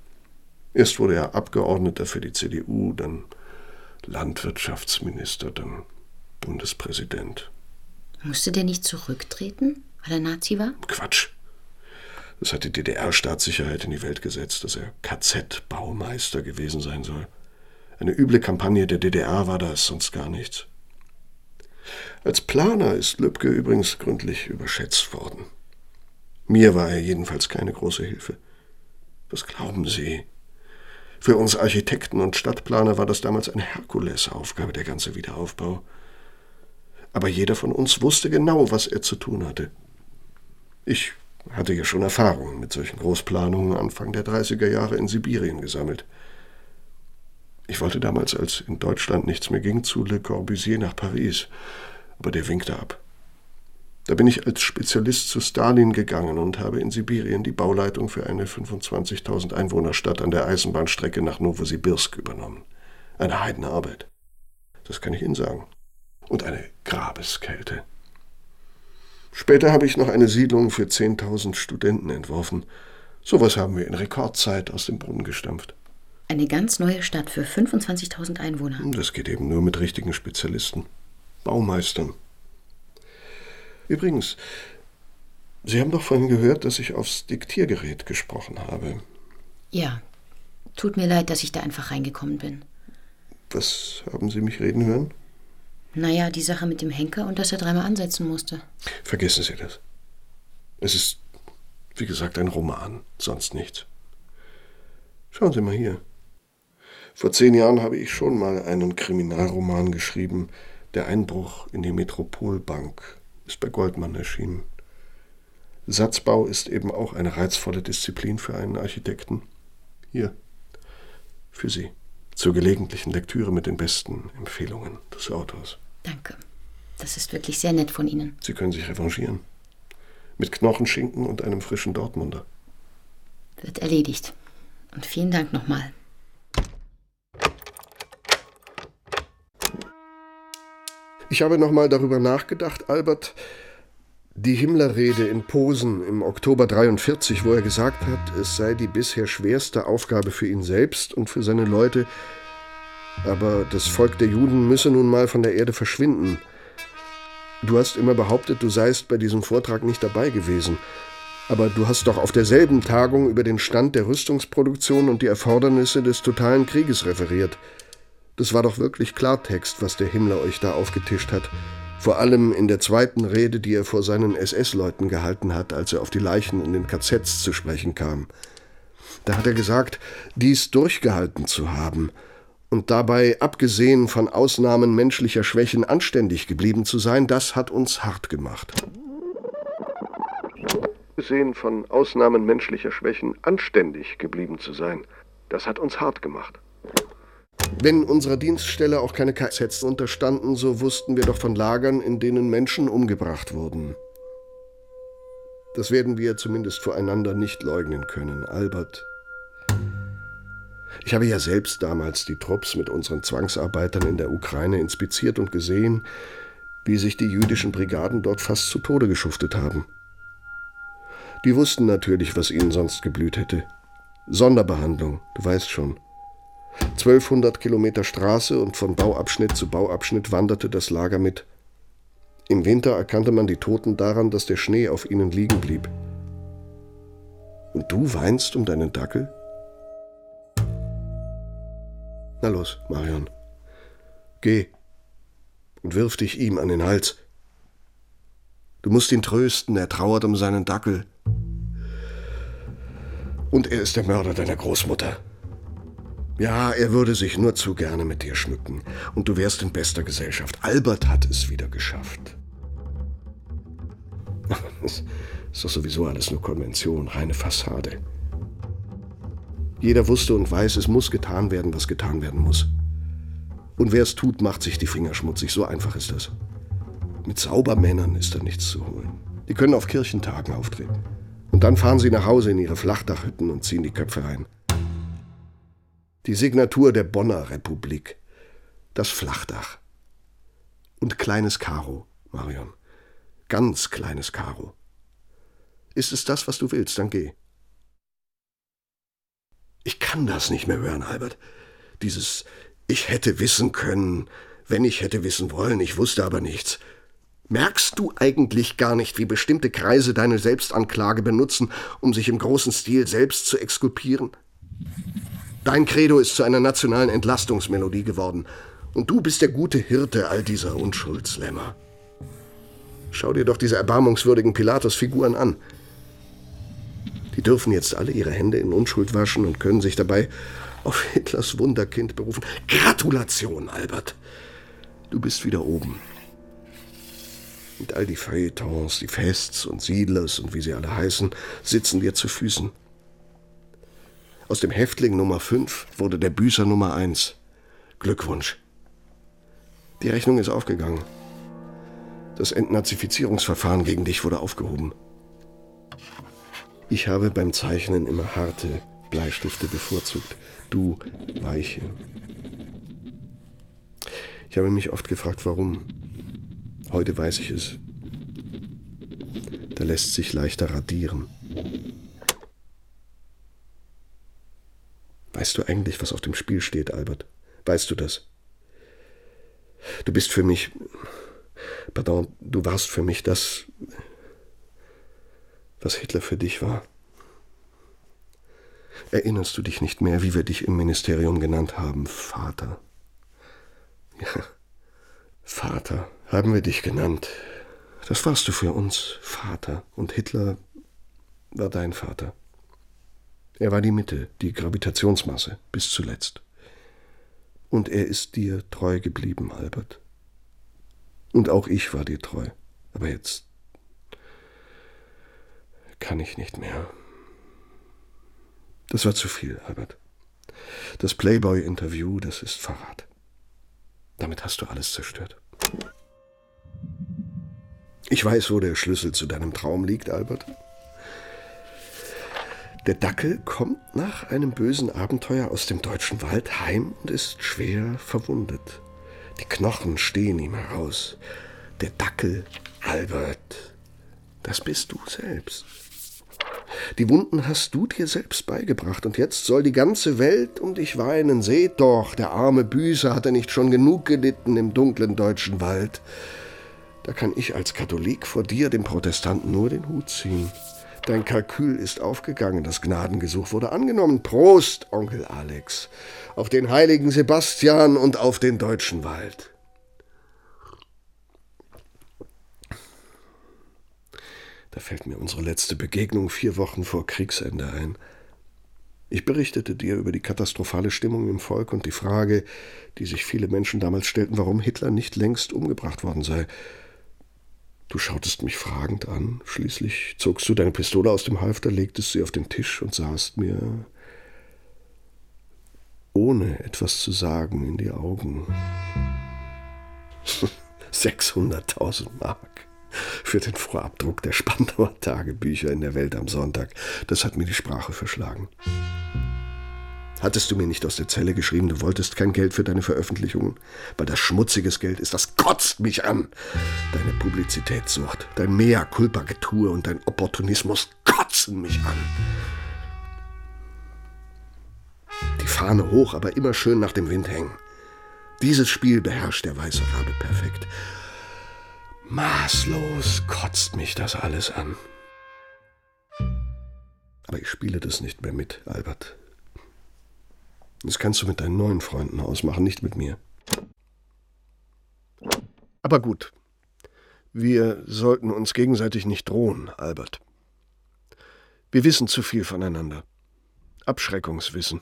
Erst wurde er Abgeordneter für die CDU, dann Landwirtschaftsminister, dann Bundespräsident. Musste der nicht zurücktreten, weil er Nazi war? Quatsch. Das hat die DDR-Staatssicherheit in die Welt gesetzt, dass er KZ-Baumeister gewesen sein soll. Eine üble Kampagne der DDR war das, sonst gar nichts. Als Planer ist Lübcke übrigens gründlich überschätzt worden. Mir war er jedenfalls keine große Hilfe. Was glauben Sie? Für uns Architekten und Stadtplaner war das damals eine Herkulesaufgabe, der ganze Wiederaufbau. Aber jeder von uns wusste genau, was er zu tun hatte. Ich hatte ja schon Erfahrungen mit solchen Großplanungen Anfang der 30er Jahre in Sibirien gesammelt. Ich wollte damals, als in Deutschland nichts mehr ging, zu Le Corbusier nach Paris, aber der winkte ab. Da bin ich als Spezialist zu Stalin gegangen und habe in Sibirien die Bauleitung für eine 25.000 Einwohnerstadt an der Eisenbahnstrecke nach Novosibirsk übernommen. Eine Heidenarbeit. Das kann ich Ihnen sagen. Und eine Grabeskälte. Später habe ich noch eine Siedlung für 10.000 Studenten entworfen. Sowas haben wir in Rekordzeit aus dem Brunnen gestampft. Eine ganz neue Stadt für 25.000 Einwohner. Das geht eben nur mit richtigen Spezialisten. Baumeistern. Übrigens, Sie haben doch vorhin gehört, dass ich aufs Diktiergerät gesprochen habe. Ja. Tut mir leid, dass ich da einfach reingekommen bin. Was haben Sie mich reden hören? Naja, die Sache mit dem Henker und dass er dreimal ansetzen musste. Vergessen Sie das. Es ist, wie gesagt, ein Roman, sonst nichts. Schauen Sie mal hier. Vor zehn Jahren habe ich schon mal einen Kriminalroman geschrieben. Der Einbruch in die Metropolbank ist bei Goldmann erschienen. Satzbau ist eben auch eine reizvolle Disziplin für einen Architekten. Hier, für Sie, zur gelegentlichen Lektüre mit den besten Empfehlungen des Autors. Danke. Das ist wirklich sehr nett von Ihnen. Sie können sich revanchieren. Mit Knochenschinken und einem frischen Dortmunder. Wird erledigt. Und vielen Dank nochmal. Ich habe nochmal darüber nachgedacht, Albert. Die Himmler-Rede in Posen im Oktober 43, wo er gesagt hat, es sei die bisher schwerste Aufgabe für ihn selbst und für seine Leute, aber das Volk der Juden müsse nun mal von der Erde verschwinden. Du hast immer behauptet, du seist bei diesem Vortrag nicht dabei gewesen. Aber du hast doch auf derselben Tagung über den Stand der Rüstungsproduktion und die Erfordernisse des totalen Krieges referiert. Das war doch wirklich Klartext, was der Himmler euch da aufgetischt hat. Vor allem in der zweiten Rede, die er vor seinen SS-Leuten gehalten hat, als er auf die Leichen in den KZs zu sprechen kam. Da hat er gesagt, dies durchgehalten zu haben und dabei, abgesehen von Ausnahmen menschlicher Schwächen, anständig geblieben zu sein, das hat uns hart gemacht. Abgesehen von Ausnahmen menschlicher Schwächen, anständig geblieben zu sein, das hat uns hart gemacht. Wenn unserer Dienststelle auch keine KZs unterstanden, so wussten wir doch von Lagern, in denen Menschen umgebracht wurden. Das werden wir zumindest voreinander nicht leugnen können, Albert. Ich habe ja selbst damals die Trupps mit unseren Zwangsarbeitern in der Ukraine inspiziert und gesehen, wie sich die jüdischen Brigaden dort fast zu Tode geschuftet haben. Die wussten natürlich, was ihnen sonst geblüht hätte. Sonderbehandlung, du weißt schon. 1200 Kilometer Straße und von Bauabschnitt zu Bauabschnitt wanderte das Lager mit. Im Winter erkannte man die Toten daran, dass der Schnee auf ihnen liegen blieb. Und du weinst um deinen Dackel? Na los, Marion. Geh und wirf dich ihm an den Hals. Du musst ihn trösten, er trauert um seinen Dackel. Und er ist der Mörder deiner Großmutter. Ja, er würde sich nur zu gerne mit dir schmücken. Und du wärst in bester Gesellschaft. Albert hat es wieder geschafft. Ist doch sowieso alles nur Konvention, reine Fassade. Jeder wusste und weiß, es muss getan werden, was getan werden muss. Und wer es tut, macht sich die Finger schmutzig. So einfach ist das. Mit Saubermännern ist da nichts zu holen. Die können auf Kirchentagen auftreten. Und dann fahren sie nach Hause in ihre Flachdachhütten und ziehen die Köpfe ein. Die Signatur der Bonner Republik. Das Flachdach. Und kleines Karo, Marion. Ganz kleines Karo. Ist es das, was du willst, dann geh. Ich kann das nicht mehr hören, Albert. Dieses Ich hätte wissen können, wenn ich hätte wissen wollen, ich wusste aber nichts. Merkst du eigentlich gar nicht, wie bestimmte Kreise deine Selbstanklage benutzen, um sich im großen Stil selbst zu exkulpieren? Dein Credo ist zu einer nationalen Entlastungsmelodie geworden. Und du bist der gute Hirte all dieser Unschuldslämmer. Schau dir doch diese erbarmungswürdigen Pilatus-Figuren an. Die dürfen jetzt alle ihre Hände in Unschuld waschen und können sich dabei auf Hitlers Wunderkind berufen. Gratulation, Albert. Du bist wieder oben. Und all die Feuilletons, die Fests und Siedlers und wie sie alle heißen, sitzen dir zu Füßen. Aus dem Häftling Nummer 5 wurde der Büßer Nummer 1. Glückwunsch. Die Rechnung ist aufgegangen. Das Entnazifizierungsverfahren gegen dich wurde aufgehoben. Ich habe beim Zeichnen immer harte Bleistifte bevorzugt, du weiche. Ich habe mich oft gefragt, warum. Heute weiß ich es. Da lässt sich leichter radieren. Weißt du eigentlich, was auf dem Spiel steht, Albert? Weißt du das? Du bist für mich. Pardon, du warst für mich das, was Hitler für dich war. Erinnerst du dich nicht mehr, wie wir dich im Ministerium genannt haben, Vater? Ja, Vater haben wir dich genannt. Das warst du für uns, Vater. Und Hitler war dein Vater. Er war die Mitte, die Gravitationsmasse, bis zuletzt. Und er ist dir treu geblieben, Albert. Und auch ich war dir treu. Aber jetzt kann ich nicht mehr. Das war zu viel, Albert. Das Playboy-Interview, das ist Verrat. Damit hast du alles zerstört. Ich weiß, wo der Schlüssel zu deinem Traum liegt, Albert. Der Dackel kommt nach einem bösen Abenteuer aus dem deutschen Wald heim und ist schwer verwundet. Die Knochen stehen ihm heraus. Der Dackel, Albert, Das bist du selbst. Die Wunden hast du dir selbst beigebracht, und jetzt soll die ganze Welt um dich weinen. Seht doch, der arme Büßer hat er nicht schon genug gelitten im dunklen deutschen Wald. Da kann ich als Katholik vor dir, dem Protestanten, nur den Hut ziehen. Dein Kalkül ist aufgegangen, das Gnadengesuch wurde angenommen. Prost, Onkel Alex, auf den heiligen Sebastian und auf den deutschen Wald. Da fällt mir unsere letzte Begegnung vier Wochen vor Kriegsende ein. Ich berichtete dir über die katastrophale Stimmung im Volk und die Frage, die sich viele Menschen damals stellten, warum Hitler nicht längst umgebracht worden sei. Du schautest mich fragend an, schließlich zogst du deine Pistole aus dem Halfter, legtest sie auf den Tisch und sahst mir ohne etwas zu sagen in die Augen. 600.000 Mark für den Vorabdruck der Spandauer Tagebücher in der Welt am Sonntag. Das hat mir die Sprache verschlagen. Hattest du mir nicht aus der Zelle geschrieben, du wolltest kein Geld für deine Veröffentlichungen? Weil das schmutziges Geld ist, das kotzt mich an. Deine Publizitätssucht, dein Mea culpa Getue und dein Opportunismus kotzen mich an. Die Fahne hoch, aber immer schön nach dem Wind hängen. Dieses Spiel beherrscht der weiße Rabe perfekt. Maßlos kotzt mich das alles an. Aber ich spiele das nicht mehr mit, Albert. Das kannst du mit deinen neuen Freunden ausmachen, nicht mit mir. Aber gut. Wir sollten uns gegenseitig nicht drohen, Albert. Wir wissen zu viel voneinander. Abschreckungswissen.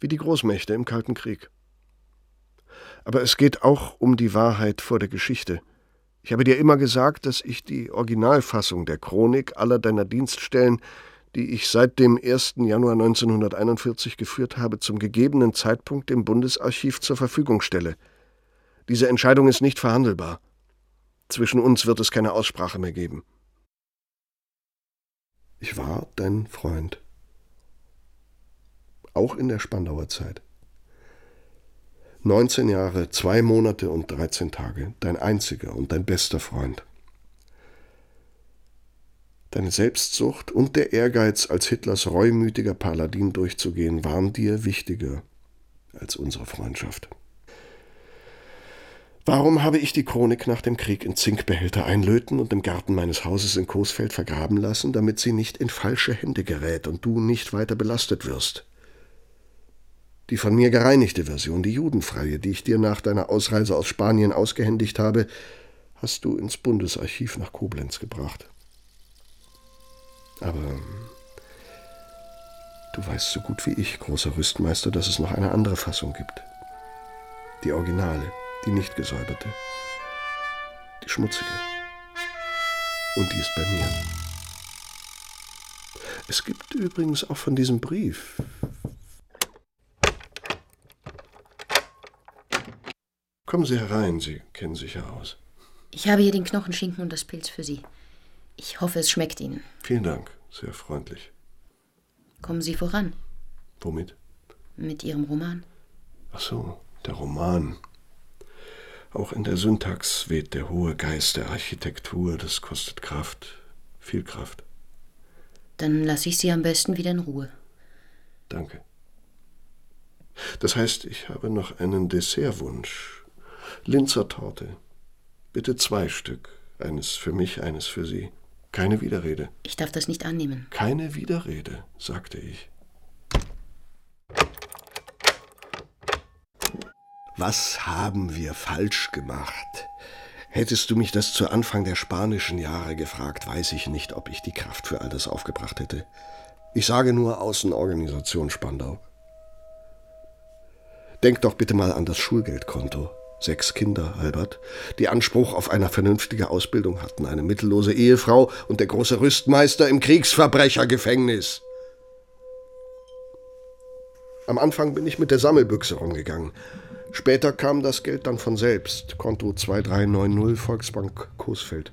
Wie die Großmächte im Kalten Krieg. Aber es geht auch um die Wahrheit vor der Geschichte – ich habe dir immer gesagt, dass ich die Originalfassung der Chronik aller deiner Dienststellen, die ich seit dem 1. Januar 1941 geführt habe, zum gegebenen Zeitpunkt dem Bundesarchiv zur Verfügung stelle. Diese Entscheidung ist nicht verhandelbar. Zwischen uns wird es keine Aussprache mehr geben. Ich war dein Freund. Auch in der Spandauer Zeit. 19 Jahre, zwei Monate und 13 Tage, dein einziger und dein bester Freund. Deine Selbstsucht und der Ehrgeiz, als Hitlers reumütiger Paladin durchzugehen, waren dir wichtiger als unsere Freundschaft. Warum habe ich die Chronik nach dem Krieg in Zinkbehälter einlöten und im Garten meines Hauses in Coesfeld vergraben lassen, damit sie nicht in falsche Hände gerät und du nicht weiter belastet wirst? Die von mir gereinigte Version, die judenfreie, die ich dir nach deiner Ausreise aus Spanien ausgehändigt habe, hast du ins Bundesarchiv nach Koblenz gebracht. Aber du weißt so gut wie ich, großer Rüstmeister, dass es noch eine andere Fassung gibt. Die originale, die nicht gesäuberte. Die schmutzige. Und die ist bei mir. Es gibt übrigens auch von diesem Brief, Kommen Sie herein, Sie kennen sich ja aus. Ich habe hier den Knochenschinken und das Pilz für Sie. Ich hoffe, es schmeckt Ihnen. Vielen Dank, sehr freundlich. Kommen Sie voran. Womit? Mit Ihrem Roman. Ach so, der Roman. Auch in der Syntax weht der hohe Geist der Architektur, das kostet Kraft, viel Kraft. Dann lasse ich Sie am besten wieder in Ruhe. Danke. Das heißt, ich habe noch einen Dessertwunsch. Linzer Torte. Bitte zwei Stück. Eines für mich, eines für Sie. Keine Widerrede. Ich darf das nicht annehmen. Keine Widerrede, sagte ich. Was haben wir falsch gemacht? Hättest du mich das zu Anfang der spanischen Jahre gefragt, weiß ich nicht, ob ich die Kraft für all das aufgebracht hätte. Ich sage nur Außenorganisation Spandau. Denk doch bitte mal an das Schulgeldkonto sechs Kinder, Albert, die Anspruch auf eine vernünftige Ausbildung hatten, eine mittellose Ehefrau und der große Rüstmeister im Kriegsverbrechergefängnis. Am Anfang bin ich mit der Sammelbüchse rumgegangen. Später kam das Geld dann von selbst. Konto 2390 Volksbank Coesfeld.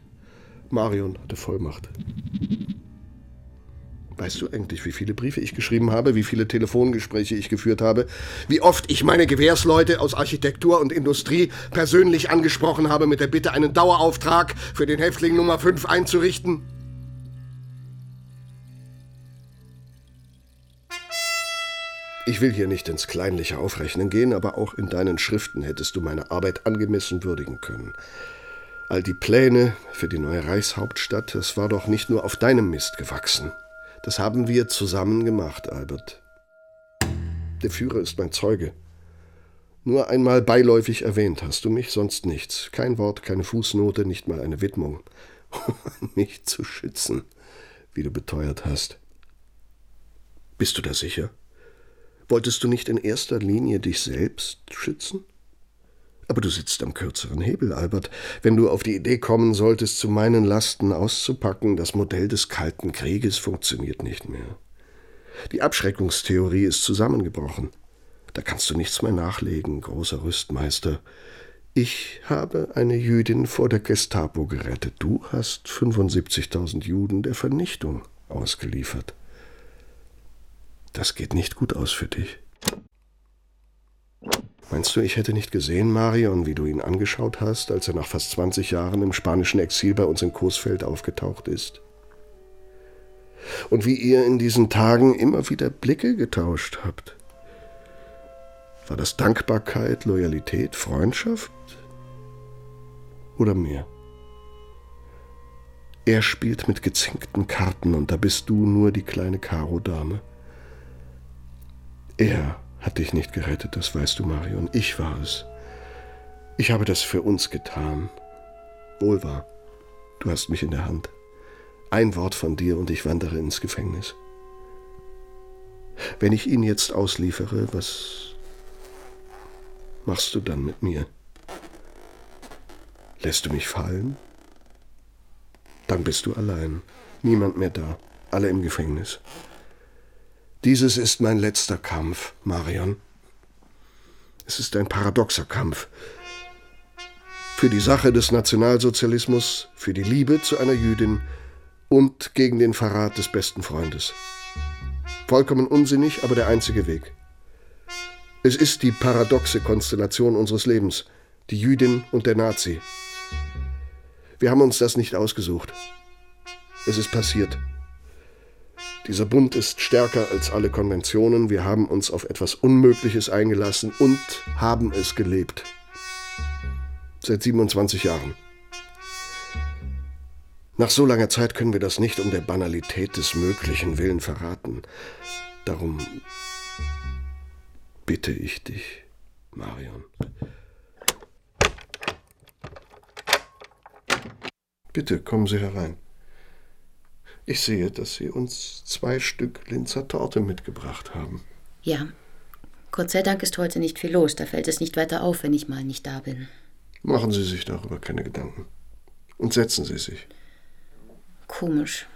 Marion hatte Vollmacht. Weißt du eigentlich, wie viele Briefe ich geschrieben habe, wie viele Telefongespräche ich geführt habe, wie oft ich meine Gewährsleute aus Architektur und Industrie persönlich angesprochen habe mit der Bitte, einen Dauerauftrag für den Häftling Nummer 5 einzurichten? Ich will hier nicht ins kleinliche Aufrechnen gehen, aber auch in deinen Schriften hättest du meine Arbeit angemessen würdigen können. All die Pläne für die neue Reichshauptstadt, das war doch nicht nur auf deinem Mist gewachsen. Das haben wir zusammen gemacht, Albert. Der Führer ist mein Zeuge. Nur einmal beiläufig erwähnt hast du mich, sonst nichts. Kein Wort, keine Fußnote, nicht mal eine Widmung. Um mich zu schützen, wie du beteuert hast. Bist du da sicher? Wolltest du nicht in erster Linie dich selbst schützen? Aber du sitzt am kürzeren Hebel, Albert. Wenn du auf die Idee kommen solltest, zu meinen Lasten auszupacken, das Modell des Kalten Krieges funktioniert nicht mehr. Die Abschreckungstheorie ist zusammengebrochen. Da kannst du nichts mehr nachlegen, großer Rüstmeister. Ich habe eine Jüdin vor der Gestapo gerettet. Du hast 75.000 Juden der Vernichtung ausgeliefert. Das geht nicht gut aus für dich. Meinst du, ich hätte nicht gesehen, Marion, wie du ihn angeschaut hast, als er nach fast 20 Jahren im spanischen Exil bei uns in Coesfeld aufgetaucht ist? Und wie ihr in diesen Tagen immer wieder Blicke getauscht habt? War das Dankbarkeit, Loyalität, Freundschaft oder mehr? Er spielt mit gezinkten Karten und da bist du nur die kleine Karo-Dame. Er hat dich nicht gerettet, das weißt du, Marion. Ich war es. Ich habe das für uns getan. Wohl wahr. Du hast mich in der Hand. Ein Wort von dir und ich wandere ins Gefängnis. Wenn ich ihn jetzt ausliefere, was machst du dann mit mir? Lässt du mich fallen? Dann bist du allein. Niemand mehr da. Alle im Gefängnis. Dieses ist mein letzter Kampf, Marion. Es ist ein paradoxer Kampf. Für die Sache des Nationalsozialismus, für die Liebe zu einer Jüdin und gegen den Verrat des besten Freundes. Vollkommen unsinnig, aber der einzige Weg. Es ist die paradoxe Konstellation unseres Lebens, die Jüdin und der Nazi. Wir haben uns das nicht ausgesucht. Es ist passiert. Dieser Bund ist stärker als alle Konventionen. Wir haben uns auf etwas Unmögliches eingelassen und haben es gelebt. Seit 27 Jahren. Nach so langer Zeit können wir das nicht um der Banalität des Möglichen willen verraten. Darum bitte ich dich, Marion. Bitte kommen Sie herein. Ich sehe, dass Sie uns zwei Stück Linzer Torte mitgebracht haben. Ja. Gott sei Dank ist heute nicht viel los. Da fällt es nicht weiter auf, wenn ich mal nicht da bin. Machen Sie sich darüber keine Gedanken. Und setzen Sie sich. Komisch.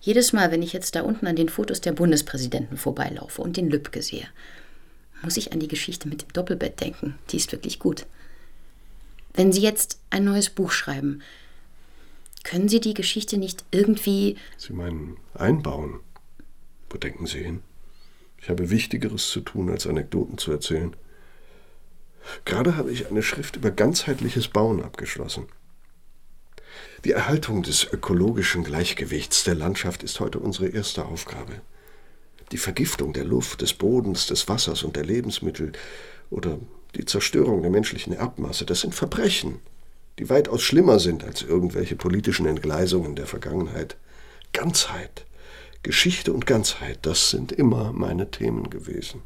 Jedes Mal, wenn ich jetzt da unten an den Fotos der Bundespräsidenten vorbeilaufe und den Lübcke sehe, muss ich an die Geschichte mit dem Doppelbett denken. Die ist wirklich gut. Wenn Sie jetzt ein neues Buch schreiben, können Sie die Geschichte nicht irgendwie. Sie meinen einbauen? Wo denken Sie hin? Ich habe Wichtigeres zu tun, als Anekdoten zu erzählen. Gerade habe ich eine Schrift über ganzheitliches Bauen abgeschlossen. Die Erhaltung des ökologischen Gleichgewichts der Landschaft ist heute unsere erste Aufgabe. Die Vergiftung der Luft, des Bodens, des Wassers und der Lebensmittel oder die Zerstörung der menschlichen Erbmasse, das sind Verbrechen, die weitaus schlimmer sind als irgendwelche politischen Entgleisungen der Vergangenheit. Ganzheit, Geschichte und Ganzheit, das sind immer meine Themen gewesen.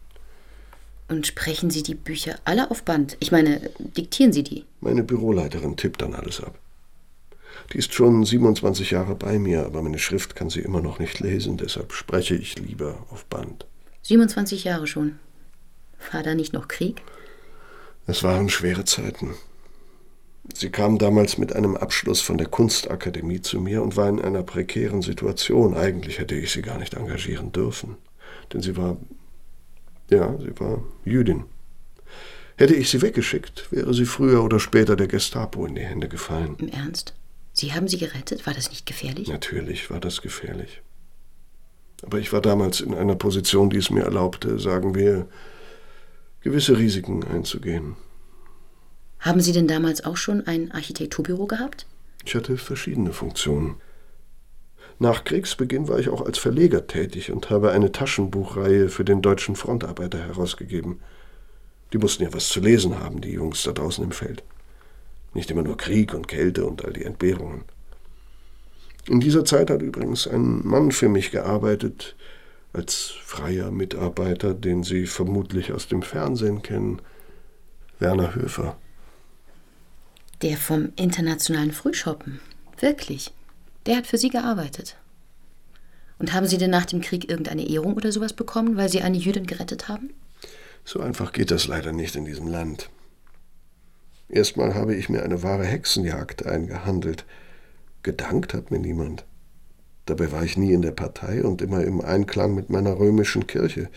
Und sprechen Sie die Bücher alle auf Band? Ich meine, diktieren Sie die? Meine Büroleiterin tippt dann alles ab. Die ist schon 27 Jahre bei mir, aber meine Schrift kann sie immer noch nicht lesen, deshalb spreche ich lieber auf Band. 27 Jahre schon. War da nicht noch Krieg? Es waren schwere Zeiten. Sie kam damals mit einem Abschluss von der Kunstakademie zu mir und war in einer prekären Situation. Eigentlich hätte ich sie gar nicht engagieren dürfen, denn sie war, ja, sie war Jüdin. Hätte ich sie weggeschickt, wäre sie früher oder später der Gestapo in die Hände gefallen. Im Ernst? Sie haben sie gerettet? War das nicht gefährlich? Natürlich war das gefährlich. Aber ich war damals in einer Position, die es mir erlaubte, sagen wir, gewisse Risiken einzugehen. Haben Sie denn damals auch schon ein Architekturbüro gehabt? Ich hatte verschiedene Funktionen. Nach Kriegsbeginn war ich auch als Verleger tätig und habe eine Taschenbuchreihe für den deutschen Frontarbeiter herausgegeben. Die mussten ja was zu lesen haben, die Jungs da draußen im Feld. Nicht immer nur Krieg und Kälte und all die Entbehrungen. In dieser Zeit hat übrigens ein Mann für mich gearbeitet, als freier Mitarbeiter, den Sie vermutlich aus dem Fernsehen kennen, Werner Höfer. Der vom internationalen Frühschoppen. Wirklich. Der hat für Sie gearbeitet. Und haben Sie denn nach dem Krieg irgendeine Ehrung oder sowas bekommen, weil Sie eine Jüdin gerettet haben? So einfach geht das leider nicht in diesem Land. Erstmal habe ich mir eine wahre Hexenjagd eingehandelt. Gedankt hat mir niemand. Dabei war ich nie in der Partei und immer im Einklang mit meiner römischen Kirche.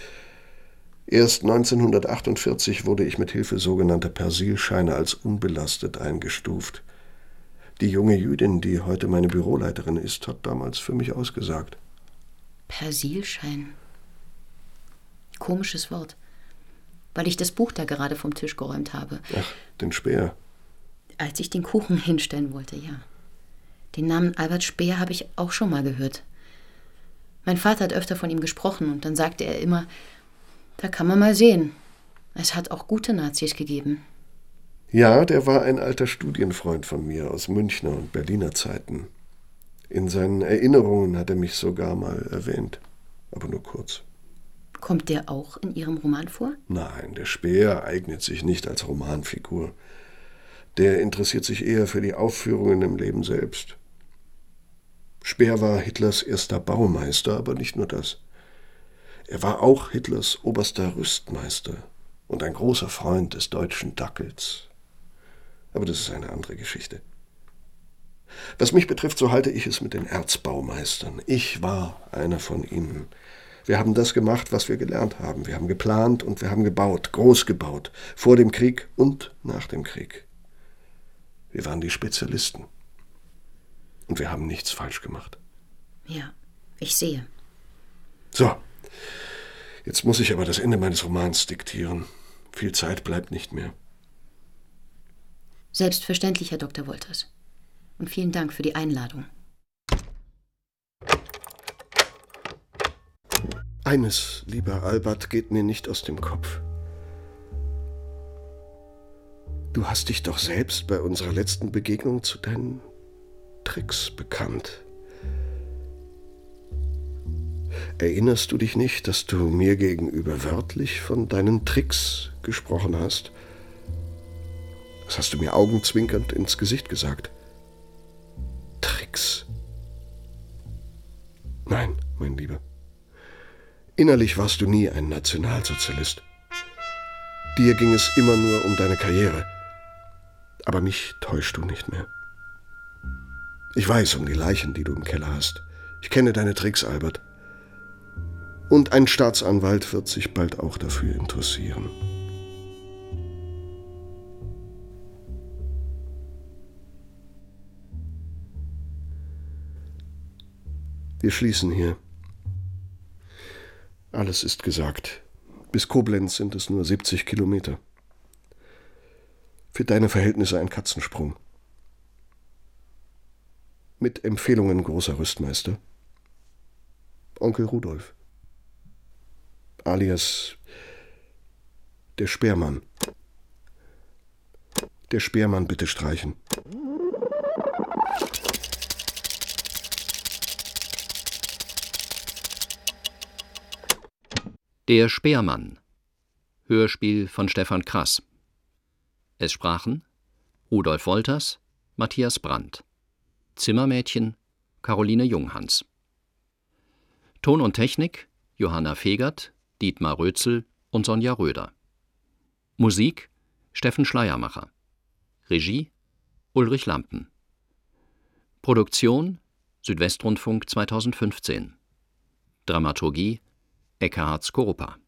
Erst 1948 wurde ich mit Hilfe sogenannter Persilscheine als unbelastet eingestuft. Die junge Jüdin, die heute meine Büroleiterin ist, hat damals für mich ausgesagt. Persilschein. Komisches Wort. Weil ich das Buch da gerade vom Tisch geräumt habe. Ach, den Speer. Als ich den Kuchen hinstellen wollte, ja. Den Namen Albert Speer habe ich auch schon mal gehört. Mein Vater hat öfter von ihm gesprochen und dann sagte er immer, da kann man mal sehen. Es hat auch gute Nazis gegeben. Ja, der war ein alter Studienfreund von mir aus Münchner und Berliner Zeiten. In seinen Erinnerungen hat er mich sogar mal erwähnt, aber nur kurz. Kommt der auch in Ihrem Roman vor? Nein, der Speer eignet sich nicht als Romanfigur. Der interessiert sich eher für die Aufführungen im Leben selbst. Speer war Hitlers erster Baumeister, aber nicht nur das. Er war auch Hitlers oberster Rüstmeister und ein großer Freund des deutschen Dackels. Aber das ist eine andere Geschichte. Was mich betrifft, so halte ich es mit den Erzbaumeistern. Ich war einer von ihnen. Wir haben das gemacht, was wir gelernt haben. Wir haben geplant und wir haben gebaut, groß gebaut, vor dem Krieg und nach dem Krieg. Wir waren die Spezialisten. Und wir haben nichts falsch gemacht. Ja, ich sehe. So, jetzt muss ich aber das Ende meines Romans diktieren. Viel Zeit bleibt nicht mehr. Selbstverständlich, Herr Dr. Wolters. Und vielen Dank für die Einladung. Eines, lieber Albert, geht mir nicht aus dem Kopf. Du hast dich doch selbst bei unserer letzten Begegnung zu deinen Tricks bekannt. Erinnerst du dich nicht, dass du mir gegenüber wörtlich von deinen Tricks gesprochen hast? Das hast du mir augenzwinkernd ins Gesicht gesagt. Tricks. Nein, mein Lieber. Innerlich warst du nie ein Nationalsozialist. Dir ging es immer nur um deine Karriere. Aber mich täuschst du nicht mehr. Ich weiß um die Leichen, die du im Keller hast. Ich kenne deine Tricks, Albert. Und ein Staatsanwalt wird sich bald auch dafür interessieren. Wir schließen hier. Alles ist gesagt. Bis Koblenz sind es nur 70 Kilometer. Für deine Verhältnisse ein Katzensprung mit Empfehlungen großer Rüstmeister. Onkel Rudolf, alias der Speermann. Der Speermann bitte streichen. Der Speermann. Hörspiel von Stefan Krass. Es sprachen Rudolf Wolters, Matthias Brandt. Zimmermädchen Caroline Junghans. Ton und Technik Johanna Fegert, Dietmar Rözel und Sonja Röder. Musik Steffen Schleiermacher. Regie Ulrich Lampen. Produktion Südwestrundfunk 2015. Dramaturgie Eckhard Skorupa